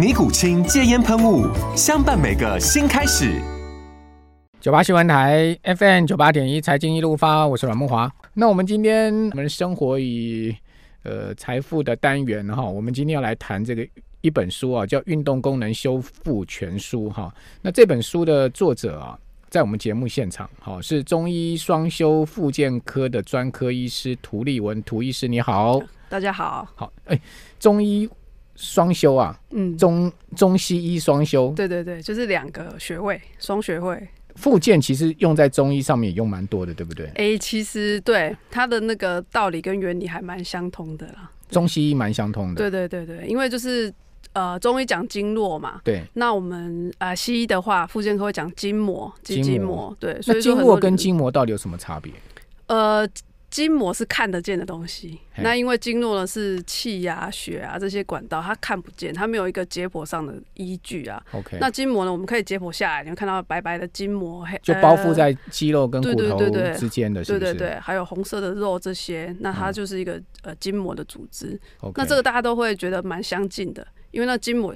尼古清戒烟喷雾，相伴每个新开始。九八新闻台 FM 九八点一，财经一路发，我是阮慕华。那我们今天我们生活与呃财富的单元哈，我们今天要来谈这个一本书啊，叫《运动功能修复全书》哈。那这本书的作者啊，在我们节目现场，好是中医双修复健科的专科医师涂立文涂医师，你好，大家好，好哎，中医。双修啊，嗯，中中西医双修，对对对，就是两个学位，双学位。复健其实用在中医上面也用蛮多的，对不对？哎、欸，其实对它的那个道理跟原理还蛮相通的啦。中西医蛮相通的，对对对对，因为就是呃，中医讲经络嘛，对。那我们呃西医的话，复健科会讲筋膜，筋膜，筋膜，对。所以经络跟筋膜到底有什么差别？呃。筋膜是看得见的东西，那因为经络呢是气呀、啊、血啊这些管道，它看不见，它没有一个解剖上的依据啊。OK，那筋膜呢，我们可以解剖下来，你会看到白白的筋膜，就包覆在肌肉跟骨头之间的是不是？对对对，还有红色的肉这些，那它就是一个、嗯、呃筋膜的组织。Okay. 那这个大家都会觉得蛮相近的，因为那筋膜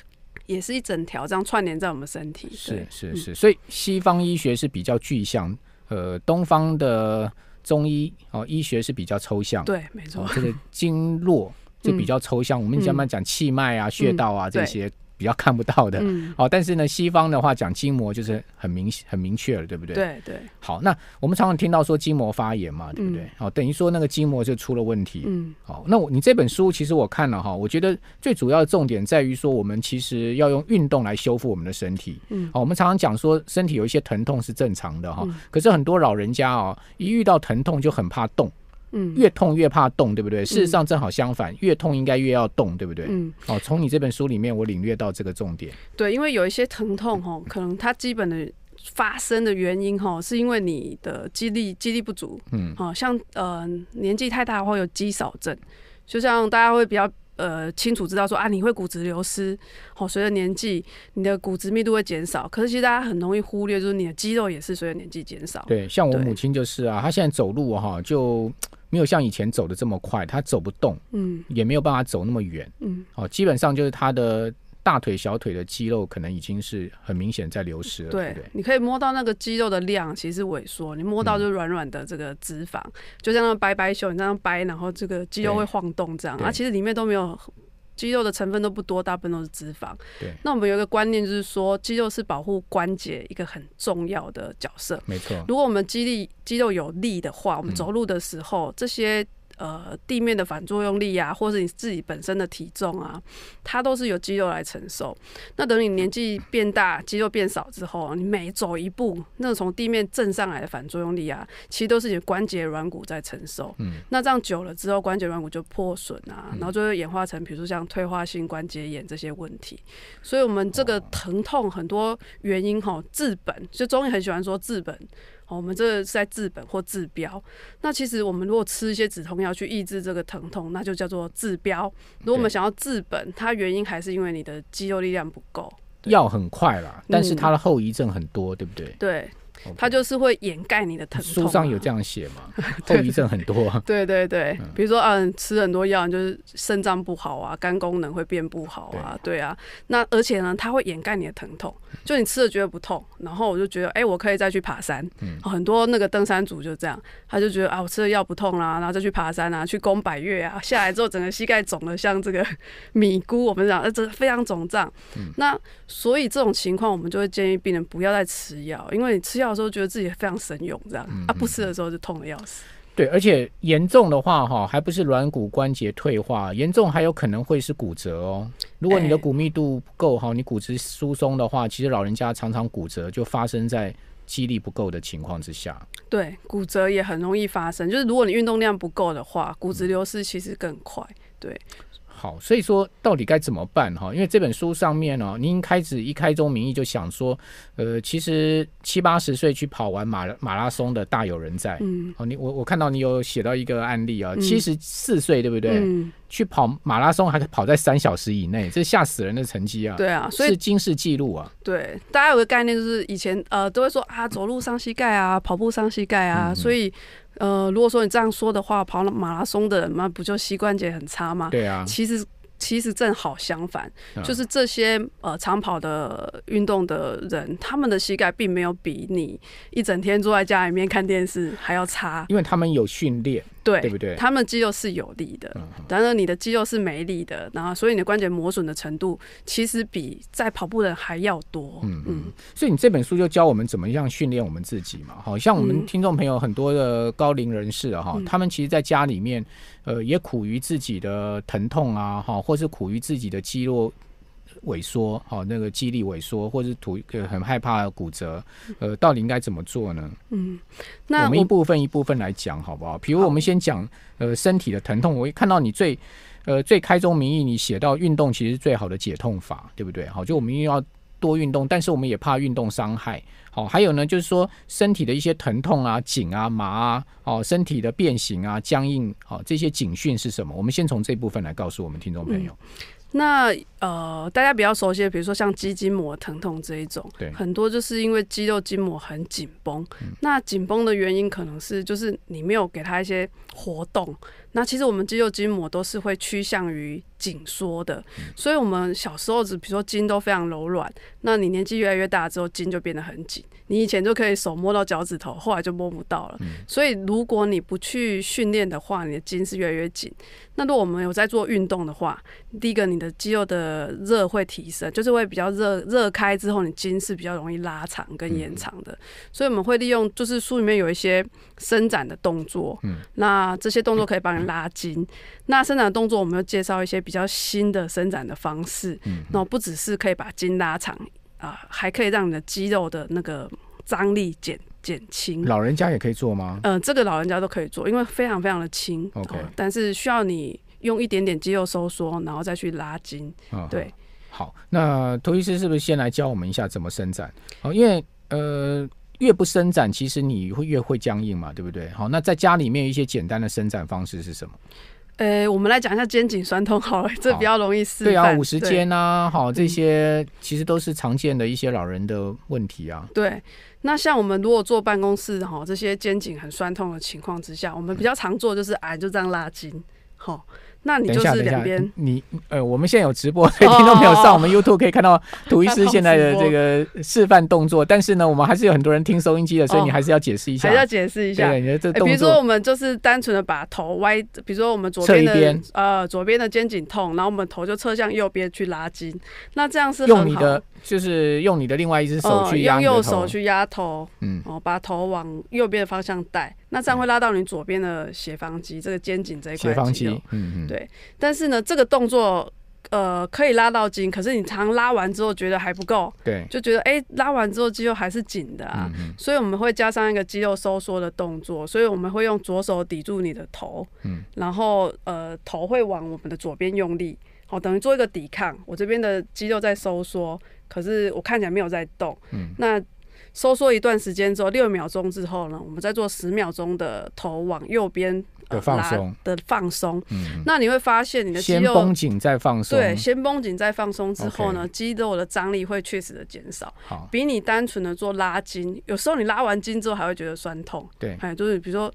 也是一整条这样串联在我们身体。是是是，所以西方医学是比较具象，呃，东方的。中医哦，医学是比较抽象，对，没错。这个经络就比较抽象，嗯、我们慢慢讲气脉啊、嗯、穴道啊这些。比较看不到的，嗯，哦，但是呢，西方的话讲筋膜就是很明很明确了，对不对？对对。好，那我们常常听到说筋膜发炎嘛，对不对？好，嗯，哦，等于说那个筋膜就出了问题。嗯。好，那我你这本书其实我看了哈，我觉得最主要的重点在于说，我们其实要用运动来修复我们的身体。嗯。好，我们常常讲说身体有一些疼痛是正常的哈，嗯，可是很多老人家啊，一遇到疼痛就很怕动。嗯，越痛越怕动，对不对？事实上正好相反，嗯、越痛应该越要动，对不对？嗯，哦，从你这本书里面我领略到这个重点。对，因为有一些疼痛哈，可能它基本的发生的原因哈，是因为你的肌力肌力不足。嗯，好像呃年纪太大的话有肌少症，就像大家会比较。呃，清楚知道说啊，你会骨质流失，好，随着年纪，你的骨质密度会减少。可是其实大家很容易忽略，就是你的肌肉也是随着年纪减少。对，像我母亲就是啊，她现在走路哈就没有像以前走的这么快，他走不动，嗯，也没有办法走那么远，嗯，哦，基本上就是他的。大腿、小腿的肌肉可能已经是很明显在流失了。对，对，对，你可以摸到那个肌肉的量，其实萎缩。你摸到就是软软的这个脂肪，嗯、就像那掰掰袖，你这样掰，然后这个肌肉会晃动这样。啊，其实里面都没有肌肉的成分都不多，大部分都是脂肪。对。那我们有一个观念就是说，肌肉是保护关节一个很重要的角色。没错。如果我们肌力肌肉有力的话，我们走路的时候、嗯、这些。呃，地面的反作用力啊，或是你自己本身的体重啊，它都是由肌肉来承受。那等你年纪变大，肌肉变少之后，你每走一步，那从地面震上来的反作用力啊，其实都是你的关节软骨在承受。嗯，那这样久了之后，关节软骨就破损啊，然后就会演化成，比如说像退化性关节炎这些问题。所以，我们这个疼痛很多原因哈，治本，就中医很喜欢说治本。我们这是在治本或治标。那其实我们如果吃一些止痛药去抑制这个疼痛，那就叫做治标。如果我们想要治本，它原因还是因为你的肌肉力量不够。药很快啦，但是它的后遗症很多，嗯、对不对？对。它就是会掩盖你的疼痛、啊。书上有这样写吗？后遗症很多。啊对 对对，比如说，嗯，吃很多药，就是肾脏不好啊，肝功能会变不好啊，对，对啊。那而且呢，它会掩盖你的疼痛，就你吃了觉得不痛，然后我就觉得，哎、欸，我可以再去爬山。嗯。很多那个登山族就这样，他就觉得啊，我吃了药不痛啦，然后再去爬山啊，去攻百越啊，下来之后整个膝盖肿了，像这个 米菇，我们讲，呃，这非常肿胀。嗯。那所以这种情况，我们就会建议病人不要再吃药，因为你吃药。药的时候觉得自己非常神勇，这样、嗯、啊，不吃的时候就痛的要死。对，而且严重的话哈，还不是软骨关节退化，严重还有可能会是骨折哦。如果你的骨密度不够哈，你骨质疏松的话，其实老人家常常骨折就发生在肌力不够的情况之下。对，骨折也很容易发生，就是如果你运动量不够的话，骨质流失其实更快。对。好，所以说到底该怎么办哈？因为这本书上面呢，您开始一开宗明义就想说，呃，其实七八十岁去跑完马马拉松的大有人在。嗯，哦，你我我看到你有写到一个案例啊，七十四岁对不对？嗯，去跑马拉松还可以跑在三小时以内，这是吓死人的成绩啊！对啊，所以是惊世纪录啊！对，大家有个概念就是以前呃都会说啊，走路伤膝盖啊，跑步伤膝盖啊，嗯、所以。呃，如果说你这样说的话，跑了马拉松的人嘛不就膝关节很差吗？对啊，其实。其实正好相反，就是这些呃长跑的运动的人，他们的膝盖并没有比你一整天坐在家里面看电视还要差，因为他们有训练，对，对不对？他们肌肉是有力的，当然你的肌肉是没力的，然后所以你的关节磨损的程度其实比在跑步的人还要多。嗯嗯，所以你这本书就教我们怎么样训练我们自己嘛。好像我们听众朋友很多的高龄人士啊，哈，他们其实在家里面。呃，也苦于自己的疼痛啊，哈，或是苦于自己的肌肉萎缩，好，那个肌力萎缩，或是腿很害怕骨折，呃，到底应该怎么做呢？嗯，那我，我们一部分一部分来讲，好不好？比如我们先讲呃身体的疼痛，我一看到你最呃最开宗明义，你写到运动其实是最好的解痛法，对不对？好，就我们要多运动，但是我们也怕运动伤害。好，还有呢，就是说身体的一些疼痛啊、紧啊、麻啊，哦，身体的变形啊、僵硬，好，这些警讯是什么？我们先从这部分来告诉我们听众朋友。嗯、那呃，大家比较熟悉的，比如说像肌筋膜疼痛这一种，对，很多就是因为肌肉筋膜很紧绷。嗯、那紧绷的原因可能是就是你没有给它一些活动。那其实我们肌肉筋膜都是会趋向于紧缩的，所以我们小时候只比如说筋都非常柔软，那你年纪越来越大之后，筋就变得很紧。你以前就可以手摸到脚趾头，后来就摸不到了。所以如果你不去训练的话，你的筋是越来越紧。那如果我们有在做运动的话，第一个你的肌肉的热会提升，就是会比较热，热开之后你筋是比较容易拉长跟延长的。所以我们会利用，就是书里面有一些伸展的动作，那这些动作可以帮你拉筋。那伸展的动作，我们要介绍一些比较新的伸展的方式，那不只是可以把筋拉长。啊，还可以让你的肌肉的那个张力减减轻。老人家也可以做吗？嗯、呃，这个老人家都可以做，因为非常非常的轻。OK，但是需要你用一点点肌肉收缩，然后再去拉筋。哦、对，好，那涂医师是不是先来教我们一下怎么伸展？哦，因为呃，越不伸展，其实你会越会僵硬嘛，对不对？好，那在家里面一些简单的伸展方式是什么？呃、欸，我们来讲一下肩颈酸痛好了，这比较容易示范。对啊，五十肩啊，好，这些其实都是常见的一些老人的问题啊。对，那像我们如果坐办公室哈，这些肩颈很酸痛的情况之下，我们比较常做就是哎，就这样拉筋，好。那你就是两边，你呃，我们现在有直播，所以听众朋友上我们 YouTube 可以看到涂医师现在的 这个示范动作。但是呢，我们还是有很多人听收音机的，所以你还是要解释一下，还是要解释一下。对，你的这动作，比如说我们就是单纯的把头歪，比如说我们左边的呃左边的肩颈痛，然后我们头就侧向右边去拉筋，那这样是用你的。就是用你的另外一只手去压，用右手去压头，嗯，哦，把头往右边的方向带，那这样会拉到你左边的斜方肌，这个肩颈这一块斜方肌，嗯嗯，对。但是呢，这个动作呃可以拉到筋，可是你常拉完之后觉得还不够，对，就觉得哎、欸、拉完之后肌肉还是紧的啊，嗯、所以我们会加上一个肌肉收缩的动作，所以我们会用左手抵住你的头，嗯，然后呃头会往我们的左边用力，好，等于做一个抵抗，我这边的肌肉在收缩。可是我看起来没有在动，嗯，那收缩一段时间之后，六秒钟之后呢，我们再做十秒钟的头往右边。的放松。的放松，嗯，那你会发现你的肌肉先绷紧再放松，对，先绷紧再放松之后呢，肌肉的张力会确实的减少，好，比你单纯的做拉筋，有时候你拉完筋之后还会觉得酸痛，对，哎，就是比如说，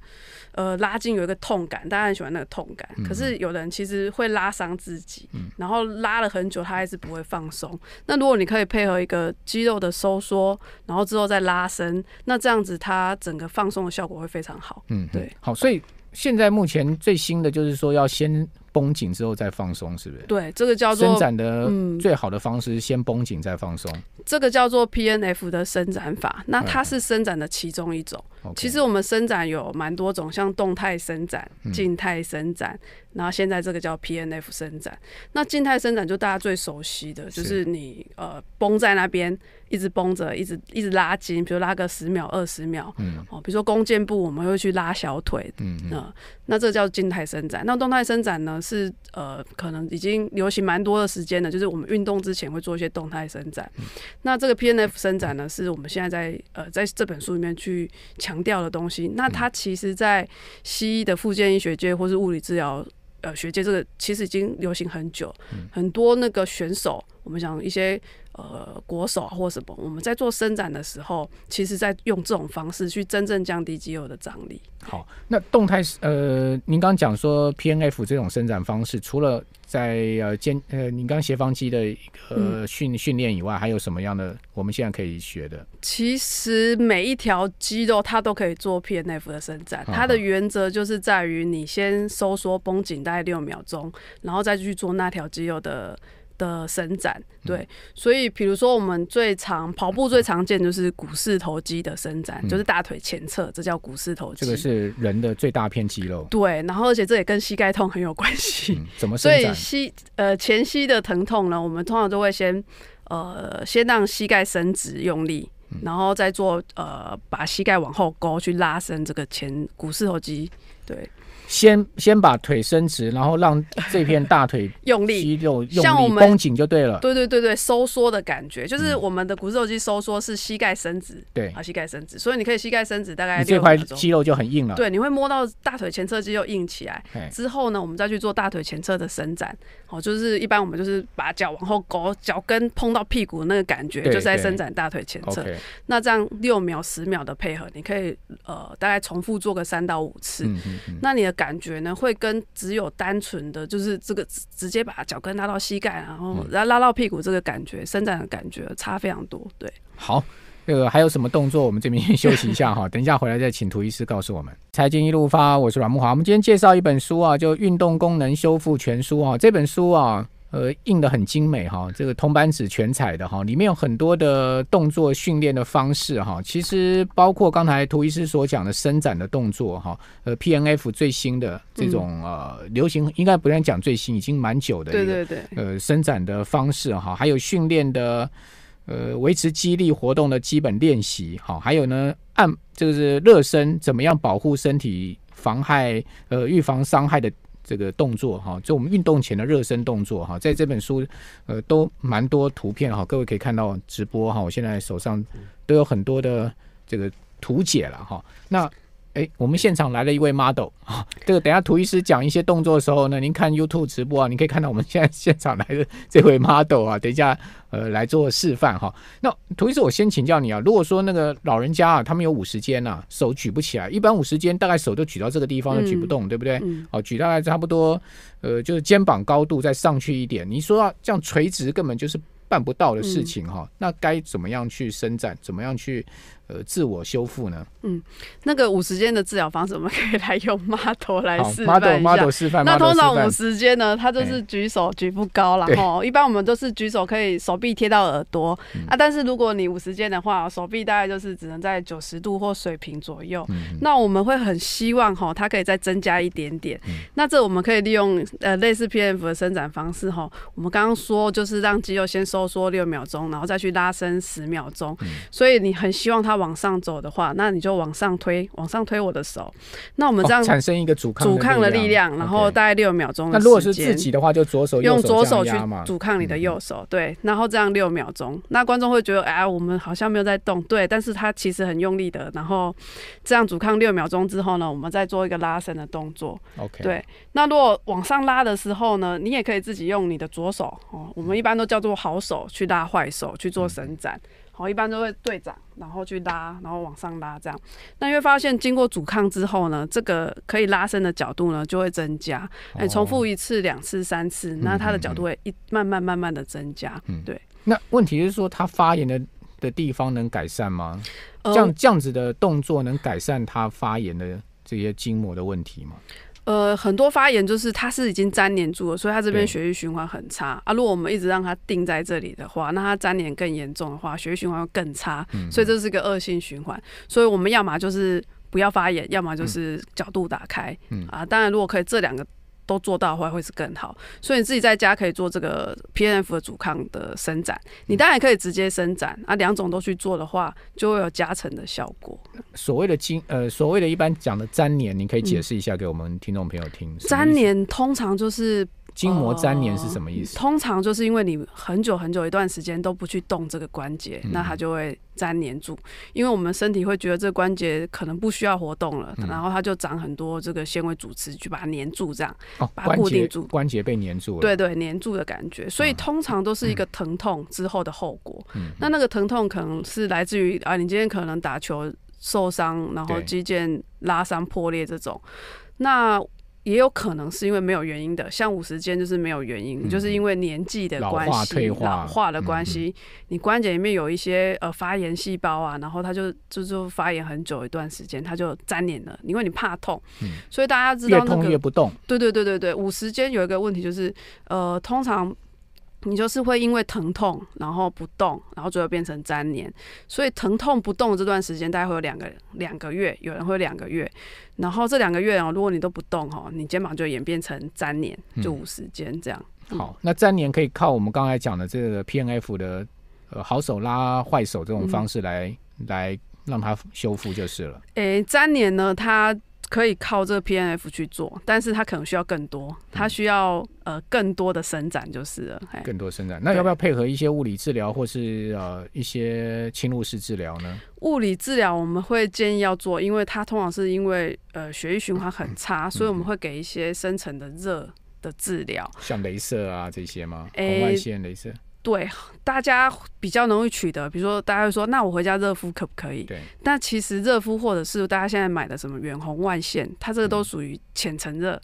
呃，拉筋有一个痛感，大家很喜欢那个痛感，可是有的人其实会拉伤自己，然后拉了很久，他还是不会放松。那如果你可以配合一个肌肉的收缩，然后之后再拉伸，那这样子它整个放松的效果会非常好，嗯，对，好，所以。现在目前最新的就是说要先绷紧之后再放松，是不是？对，这个叫做伸展的最好的方式，先绷紧再放松。这个叫做 PNF 的伸展法，那它是伸展的其中一种。嗯、其实我们伸展有蛮多种，像动态伸展、静态伸展。嗯然后现在这个叫 PNF 伸展，那静态伸展就大家最熟悉的就是你呃绷在那边，一直绷着，一直一直拉筋，比如拉个十秒、二十秒，嗯，哦，比如说弓箭步，我们会去拉小腿，嗯嗯、呃，那这叫静态伸展。那动态伸展呢是呃可能已经流行蛮多的时间了，就是我们运动之前会做一些动态伸展。嗯、那这个 PNF 伸展呢是我们现在在呃在这本书里面去强调的东西。那它其实在西医的复健医学界或是物理治疗。呃，学界这个其实已经流行很久，嗯、很多那个选手，我们讲一些呃国手或什么，我们在做伸展的时候，其实在用这种方式去真正降低肌肉的张力。好，那动态呃，您刚刚讲说 PNF 这种伸展方式，除了在呃肩呃，您刚斜方肌的一个训训练以外，还有什么样的我们现在可以学的？其实每一条肌肉它都可以做 PNF 的伸展，它的原则就是在于你先收缩绷紧大概六秒钟，然后再去做那条肌肉的。的伸展，对，所以比如说我们最常跑步最常见就是股四头肌的伸展，就是大腿前侧，这叫股四头肌。这个是人的最大片肌肉。对，然后而且这也跟膝盖痛很有关系。怎么伸展？所以膝呃前膝的疼痛呢，我们通常都会先呃先让膝盖伸直用力，然后再做呃把膝盖往后勾去拉伸这个前股四头肌，对。先先把腿伸直，然后让这片大腿 用力肌肉用力绷紧就对了。对对对对，收缩的感觉就是我们的股四头肌收缩是膝盖伸直，对啊，膝盖伸直，所以你可以膝盖伸直大概六秒钟，这块肌肉就很硬了。对，你会摸到大腿前侧肌肉硬起来。之后呢，我们再去做大腿前侧的伸展。哦，就是一般我们就是把脚往后勾，脚跟碰到屁股那个感觉，就是在伸展大腿前侧。那这样六秒、十秒的配合，你可以呃大概重复做个三到五次。那你的。感觉呢，会跟只有单纯的就是这个直接把脚跟拉到膝盖，然后然后拉到屁股这个感觉伸展的感觉差非常多。对，好，这个还有什么动作？我们这边 休息一下哈，等一下回来再请涂医师告诉我们。财经一路发，我是阮木华。我们今天介绍一本书啊，就《运动功能修复全书》啊，这本书啊。呃，印的很精美哈，这个铜版纸全彩的哈，里面有很多的动作训练的方式哈，其实包括刚才涂医师所讲的伸展的动作哈，呃，PNF 最新的这种呃流行，应该不能讲最新，已经蛮久的，对对对，呃，伸展的方式哈，还有训练的呃维持肌力活动的基本练习哈，还有呢按就是热身，怎么样保护身体，防害呃预防伤害的。这个动作哈，就我们运动前的热身动作哈，在这本书呃都蛮多图片哈，各位可以看到直播哈，我现在手上都有很多的这个图解了哈，那。哎，我们现场来了一位 model 啊，这个等下涂医师讲一些动作的时候呢，您看 YouTube 直播啊，你可以看到我们现在现场来的这位 model 啊，等一下呃来做示范哈。那涂医师，我先请教你啊，如果说那个老人家啊，他们有五十肩呐，手举不起来，一般五十肩大概手都举到这个地方就举不动，嗯、对不对？哦、嗯，举大概差不多呃就是肩膀高度再上去一点，你说要这样垂直根本就是办不到的事情哈。嗯、那该怎么样去伸展？怎么样去？呃，自我修复呢？嗯，那个五十肩的治疗方式，我们可以来用 model 来示范一下。model 示范。那通常五十肩呢，它就是举手举不高，然后一般我们都是举手可以手臂贴到耳朵啊。但是如果你五十肩的话，手臂大概就是只能在九十度或水平左右。那我们会很希望哈，它可以再增加一点点。那这我们可以利用呃类似 PNF 的伸展方式哈。我们刚刚说就是让肌肉先收缩六秒钟，然后再去拉伸十秒钟。所以你很希望它。往上走的话，那你就往上推，往上推我的手。那我们这样产生一个阻抗阻抗的力量，然后大概六秒钟。那如果是自己的话，就左手用左手去阻抗你的右手，对。然后这样六秒钟，那观众会觉得，哎，我们好像没有在动，对。但是他其实很用力的。然后这样阻抗六秒钟之后呢，我们再做一个拉伸的动作。OK。对。那如果往上拉的时候呢，你也可以自己用你的左手哦，我们一般都叫做好手去拉坏手去做伸展。我一般都会队长，然后去拉，然后往上拉，这样。那你会发现，经过阻抗之后呢，这个可以拉伸的角度呢就会增加。哎、哦，重复一次、两次、三次，那它的角度会一慢慢慢慢的增加。嗯，对。那问题是说，它发炎的的地方能改善吗？这样这样子的动作能改善它发炎的这些筋膜的问题吗？呃，很多发炎就是它是已经粘连住了，所以它这边血液循环很差啊。如果我们一直让它定在这里的话，那它粘连更严重的话，血液循环会更差，所以这是一个恶性循环。所以我们要么就是不要发炎，要么就是角度打开。啊，当然如果可以这两个。都做到的话会是更好，所以你自己在家可以做这个 PNF 的阻抗的伸展，你当然可以直接伸展啊，两种都去做的话，就会有加成的效果。所谓的经呃，所谓的一般讲的粘连，你可以解释一下给我们听众朋友听。粘连通常就是。筋膜粘连是什么意思？呃，通常就是因为你很久很久一段时间都不去动这个关节，嗯、那它就会粘连住。因为我们身体会觉得这个关节可能不需要活动了，嗯、然后它就长很多这个纤维组织去把它粘住，这样、哦、把它固定住。关节被粘住了。对对，粘住的感觉。所以通常都是一个疼痛之后的后果。嗯、那那个疼痛可能是来自于啊，你今天可能打球受伤，然后肌腱拉伤破裂这种。那也有可能是因为没有原因的，像五十肩就是没有原因，嗯、就是因为年纪的关系、老化退化、老化的关系，嗯、你关节里面有一些呃发炎细胞啊，然后它就就就发炎很久一段时间，它就粘连了。因为你怕痛，嗯、所以大家知道那个越痛越不动。对对对对对，五十肩有一个问题就是呃，通常。你就是会因为疼痛，然后不动，然后最后变成粘连。所以疼痛不动这段时间大概会有两个两个月，有人会两个月。然后这两个月哦，如果你都不动哦，你肩膀就演变成粘连，就五十肩这样。嗯、好，那粘连可以靠我们刚才讲的这个 PNF 的呃好手拉坏手这种方式来、嗯、来让它修复就是了。诶，粘连呢，它。可以靠这个 PNF 去做，但是它可能需要更多，它需要呃更多的伸展就是了。更多伸展，那要不要配合一些物理治疗或是呃一些侵入式治疗呢？物理治疗我们会建议要做，因为它通常是因为呃血液循环很差，嗯、所以我们会给一些深层的热的治疗，像镭射啊这些吗？红外线镭射。对，大家比较容易取得，比如说大家会说，那我回家热敷可不可以？对。那其实热敷或者是大家现在买的什么远红外线，它这个都属于浅层热。嗯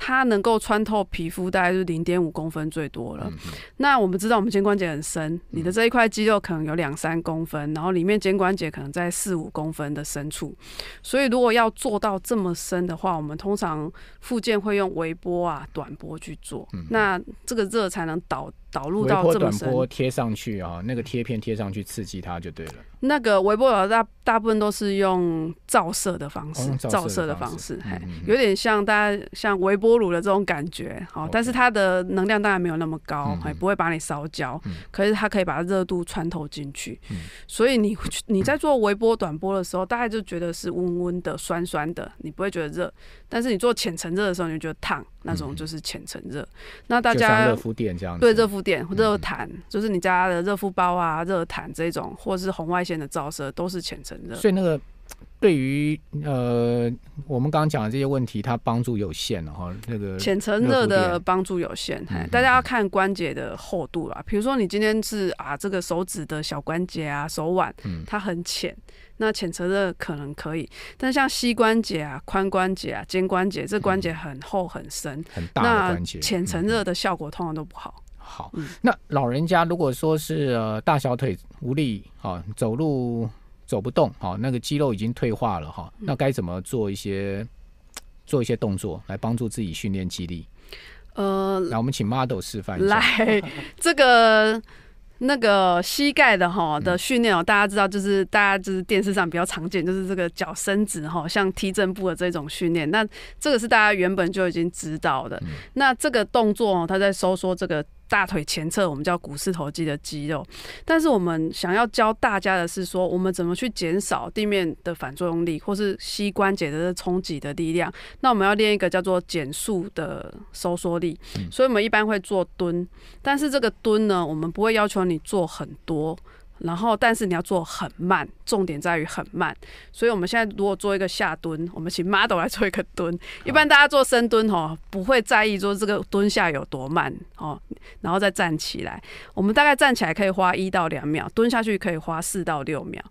它能够穿透皮肤，大概是零点五公分最多了。嗯、那我们知道，我们肩关节很深，你的这一块肌肉可能有两三公分，然后里面肩关节可能在四五公分的深处。所以，如果要做到这么深的话，我们通常附件会用微波啊、短波去做。嗯、那这个热才能导导入到这么深。微波、短波贴上去啊，那个贴片贴上去刺激它就对了。那个微波炉大大部分都是用照射的方式，照射的方式，哎，有点像大家像微波炉的这种感觉，好，但是它的能量当然没有那么高，还不会把你烧焦，可是它可以把热度穿透进去，所以你你在做微波短波的时候，大概就觉得是温温的、酸酸的，你不会觉得热，但是你做浅层热的时候，你就觉得烫，那种就是浅层热。那大家热敷垫这样，对，热敷垫、热毯，就是你家的热敷包啊、热毯这种，或者是红外。线的照射都是浅层热，所以那个对于呃我们刚刚讲的这些问题，它帮助有限哈。那个浅层热的帮助有限，嗯、大家要看关节的厚度啦。比如说你今天是啊这个手指的小关节啊手腕，它很浅，嗯、那浅层热可能可以。但像膝关节啊、髋关节啊、肩关节，这关节很厚很深，很大的关节，浅层热的效果通常都不好。好，那老人家如果说是呃大小腿无力啊，走路走不动，好，那个肌肉已经退化了哈，那该怎么做一些做一些动作来帮助自己训练肌力？呃，来，我们请 model 示范一下。来，这个那个膝盖的哈的训练哦，大家知道就是大家就是电视上比较常见，就是这个脚伸直哈，像踢正步的这种训练。那这个是大家原本就已经知道的。嗯、那这个动作哦，它在收缩这个。大腿前侧我们叫股四头肌的肌肉，但是我们想要教大家的是说，我们怎么去减少地面的反作用力，或是膝关节的冲击的力量。那我们要练一个叫做减速的收缩力，所以我们一般会做蹲，但是这个蹲呢，我们不会要求你做很多。然后，但是你要做很慢，重点在于很慢。所以，我们现在如果做一个下蹲，我们请 model 来做一个蹲。一般大家做深蹲哦，不会在意说这个蹲下有多慢哦，然后再站起来。我们大概站起来可以花一到两秒，蹲下去可以花四到六秒。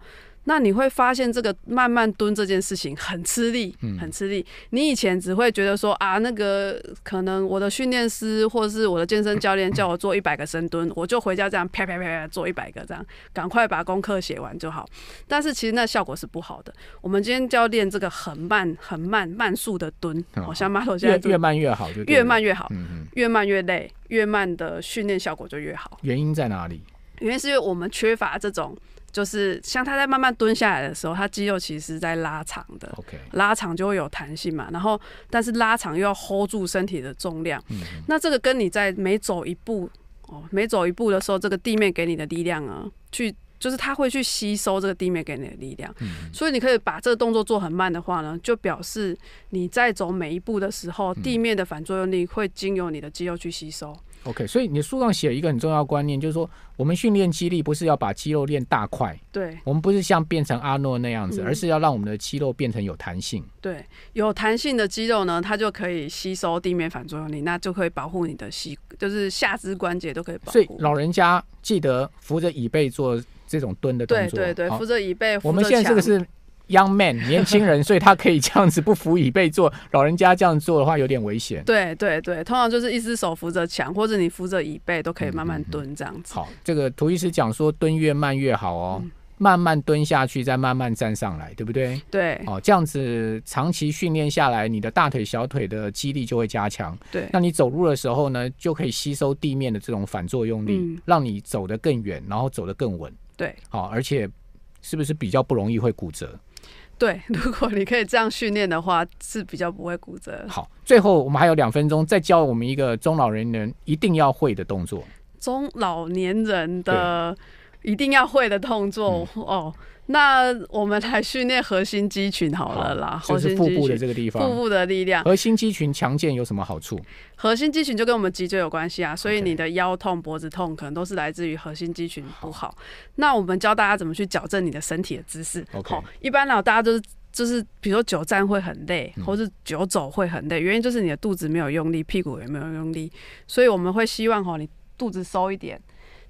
那你会发现这个慢慢蹲这件事情很吃力，很吃力。你以前只会觉得说啊，那个可能我的训练师或者是我的健身教练叫我做一百个深蹲，我就回家这样啪啪啪啪做一百个这样，赶快把功课写完就好。但是其实那效果是不好的。我们今天就要练这个很慢、很慢、慢速的蹲，好像马头现在越慢越好，就越慢越好，越慢越累，越慢的训练效果就越好。原因在哪里？原因是因为我们缺乏这种。就是像他在慢慢蹲下来的时候，他肌肉其实是在拉长的，OK，拉长就会有弹性嘛。然后，但是拉长又要 hold 住身体的重量，那这个跟你在每走一步哦，每走一步的时候，这个地面给你的力量啊，去就是它会去吸收这个地面给你的力量。所以你可以把这个动作做很慢的话呢，就表示你在走每一步的时候，地面的反作用力会经由你的肌肉去吸收。OK，所以你书上写了一个很重要观念，就是说我们训练肌力不是要把肌肉练大块，对，我们不是像变成阿诺那样子，而是要让我们的肌肉变成有弹性。对，有弹性的肌肉呢，它就可以吸收地面反作用力，那就可以保护你的膝，就是下肢关节都可以保护。所以老人家记得扶着椅背做这种蹲的动作，对对对，扶着椅背。我们现在这个是。Young man，年轻人，所以他可以这样子不扶椅背做。老人家这样做的话有点危险。对对对，通常就是一只手扶着墙，或者你扶着椅背都可以慢慢蹲这样子。嗯嗯嗯、好，这个涂医师讲说蹲越慢越好哦，嗯、慢慢蹲下去，再慢慢站上来，对不对？对。哦，这样子长期训练下来，你的大腿、小腿的肌力就会加强。对。那你走路的时候呢，就可以吸收地面的这种反作用力，嗯、让你走得更远，然后走得更稳。对。好，而且是不是比较不容易会骨折？对，如果你可以这样训练的话，是比较不会骨折。好，最后我们还有两分钟，再教我们一个中老年人一定要会的动作。中老年人的一定要会的动作哦。那我们来训练核心肌群好了啦，就是腹部的这个地方，腹部的力量。核心肌群强健有什么好处？核心肌群就跟我们脊椎有关系啊，所以你的腰痛、脖子痛可能都是来自于核心肌群不好。那我们教大家怎么去矫正你的身体的姿势。OK，一般呢，大家都是就是，比如说久站会很累，或是久走会很累，原因就是你的肚子没有用力，屁股也没有用力，所以我们会希望哈，你肚子收一点。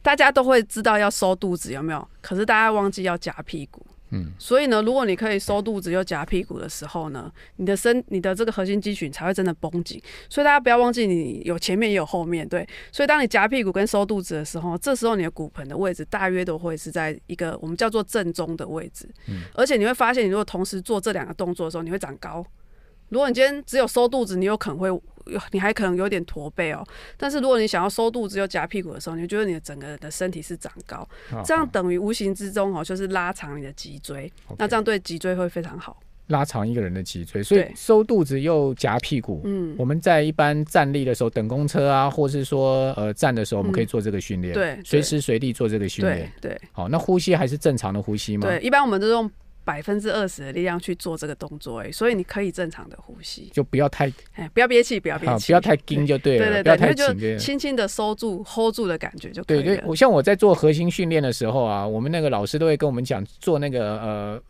大家都会知道要收肚子有没有？可是大家忘记要夹屁股。嗯，所以呢，如果你可以收肚子又夹屁股的时候呢，你的身、你的这个核心肌群才会真的绷紧。所以大家不要忘记，你有前面也有后面，对。所以当你夹屁股跟收肚子的时候，这时候你的骨盆的位置大约都会是在一个我们叫做正中的位置。嗯，而且你会发现，你如果同时做这两个动作的时候，你会长高。如果你今天只有收肚子，你有可能会。你还可能有点驼背哦，但是如果你想要收肚子又夹屁股的时候，你觉得你的整个人的身体是长高，这样等于无形之中哦，就是拉长你的脊椎，那这样对脊椎会非常好。拉长一个人的脊椎，所以收肚子又夹屁股。嗯，我们在一般站立的时候，等公车啊，或是说呃站的时候，我们可以做这个训练。对，随时随地做这个训练。对，好，那呼吸还是正常的呼吸吗？对，一般我们都用。百分之二十的力量去做这个动作，哎，所以你可以正常的呼吸，就不要太，哎，不要憋气，不要憋气，不要太紧就对了，对对对，不要太紧，轻轻的收住，hold 住的感觉就可以了。对对，我像我在做核心训练的时候啊，我们那个老师都会跟我们讲做那个呃。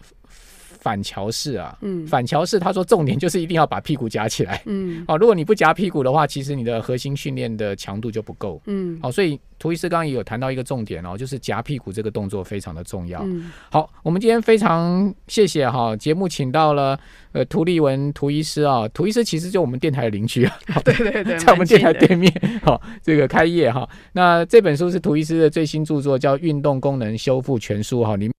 反桥式啊，嗯，反桥式，他说重点就是一定要把屁股夹起来，嗯，好，如果你不夹屁股的话，其实你的核心训练的强度就不够，嗯，好，所以涂医师刚刚也有谈到一个重点哦，就是夹屁股这个动作非常的重要。嗯，好，我们今天非常谢谢哈，节目请到了呃涂立文涂医师啊，涂医师其实就我们电台的邻居啊，对对对，在我们电台对面，好，这个开业哈，那这本书是涂医师的最新著作，叫《运动功能修复全书》哈，里面。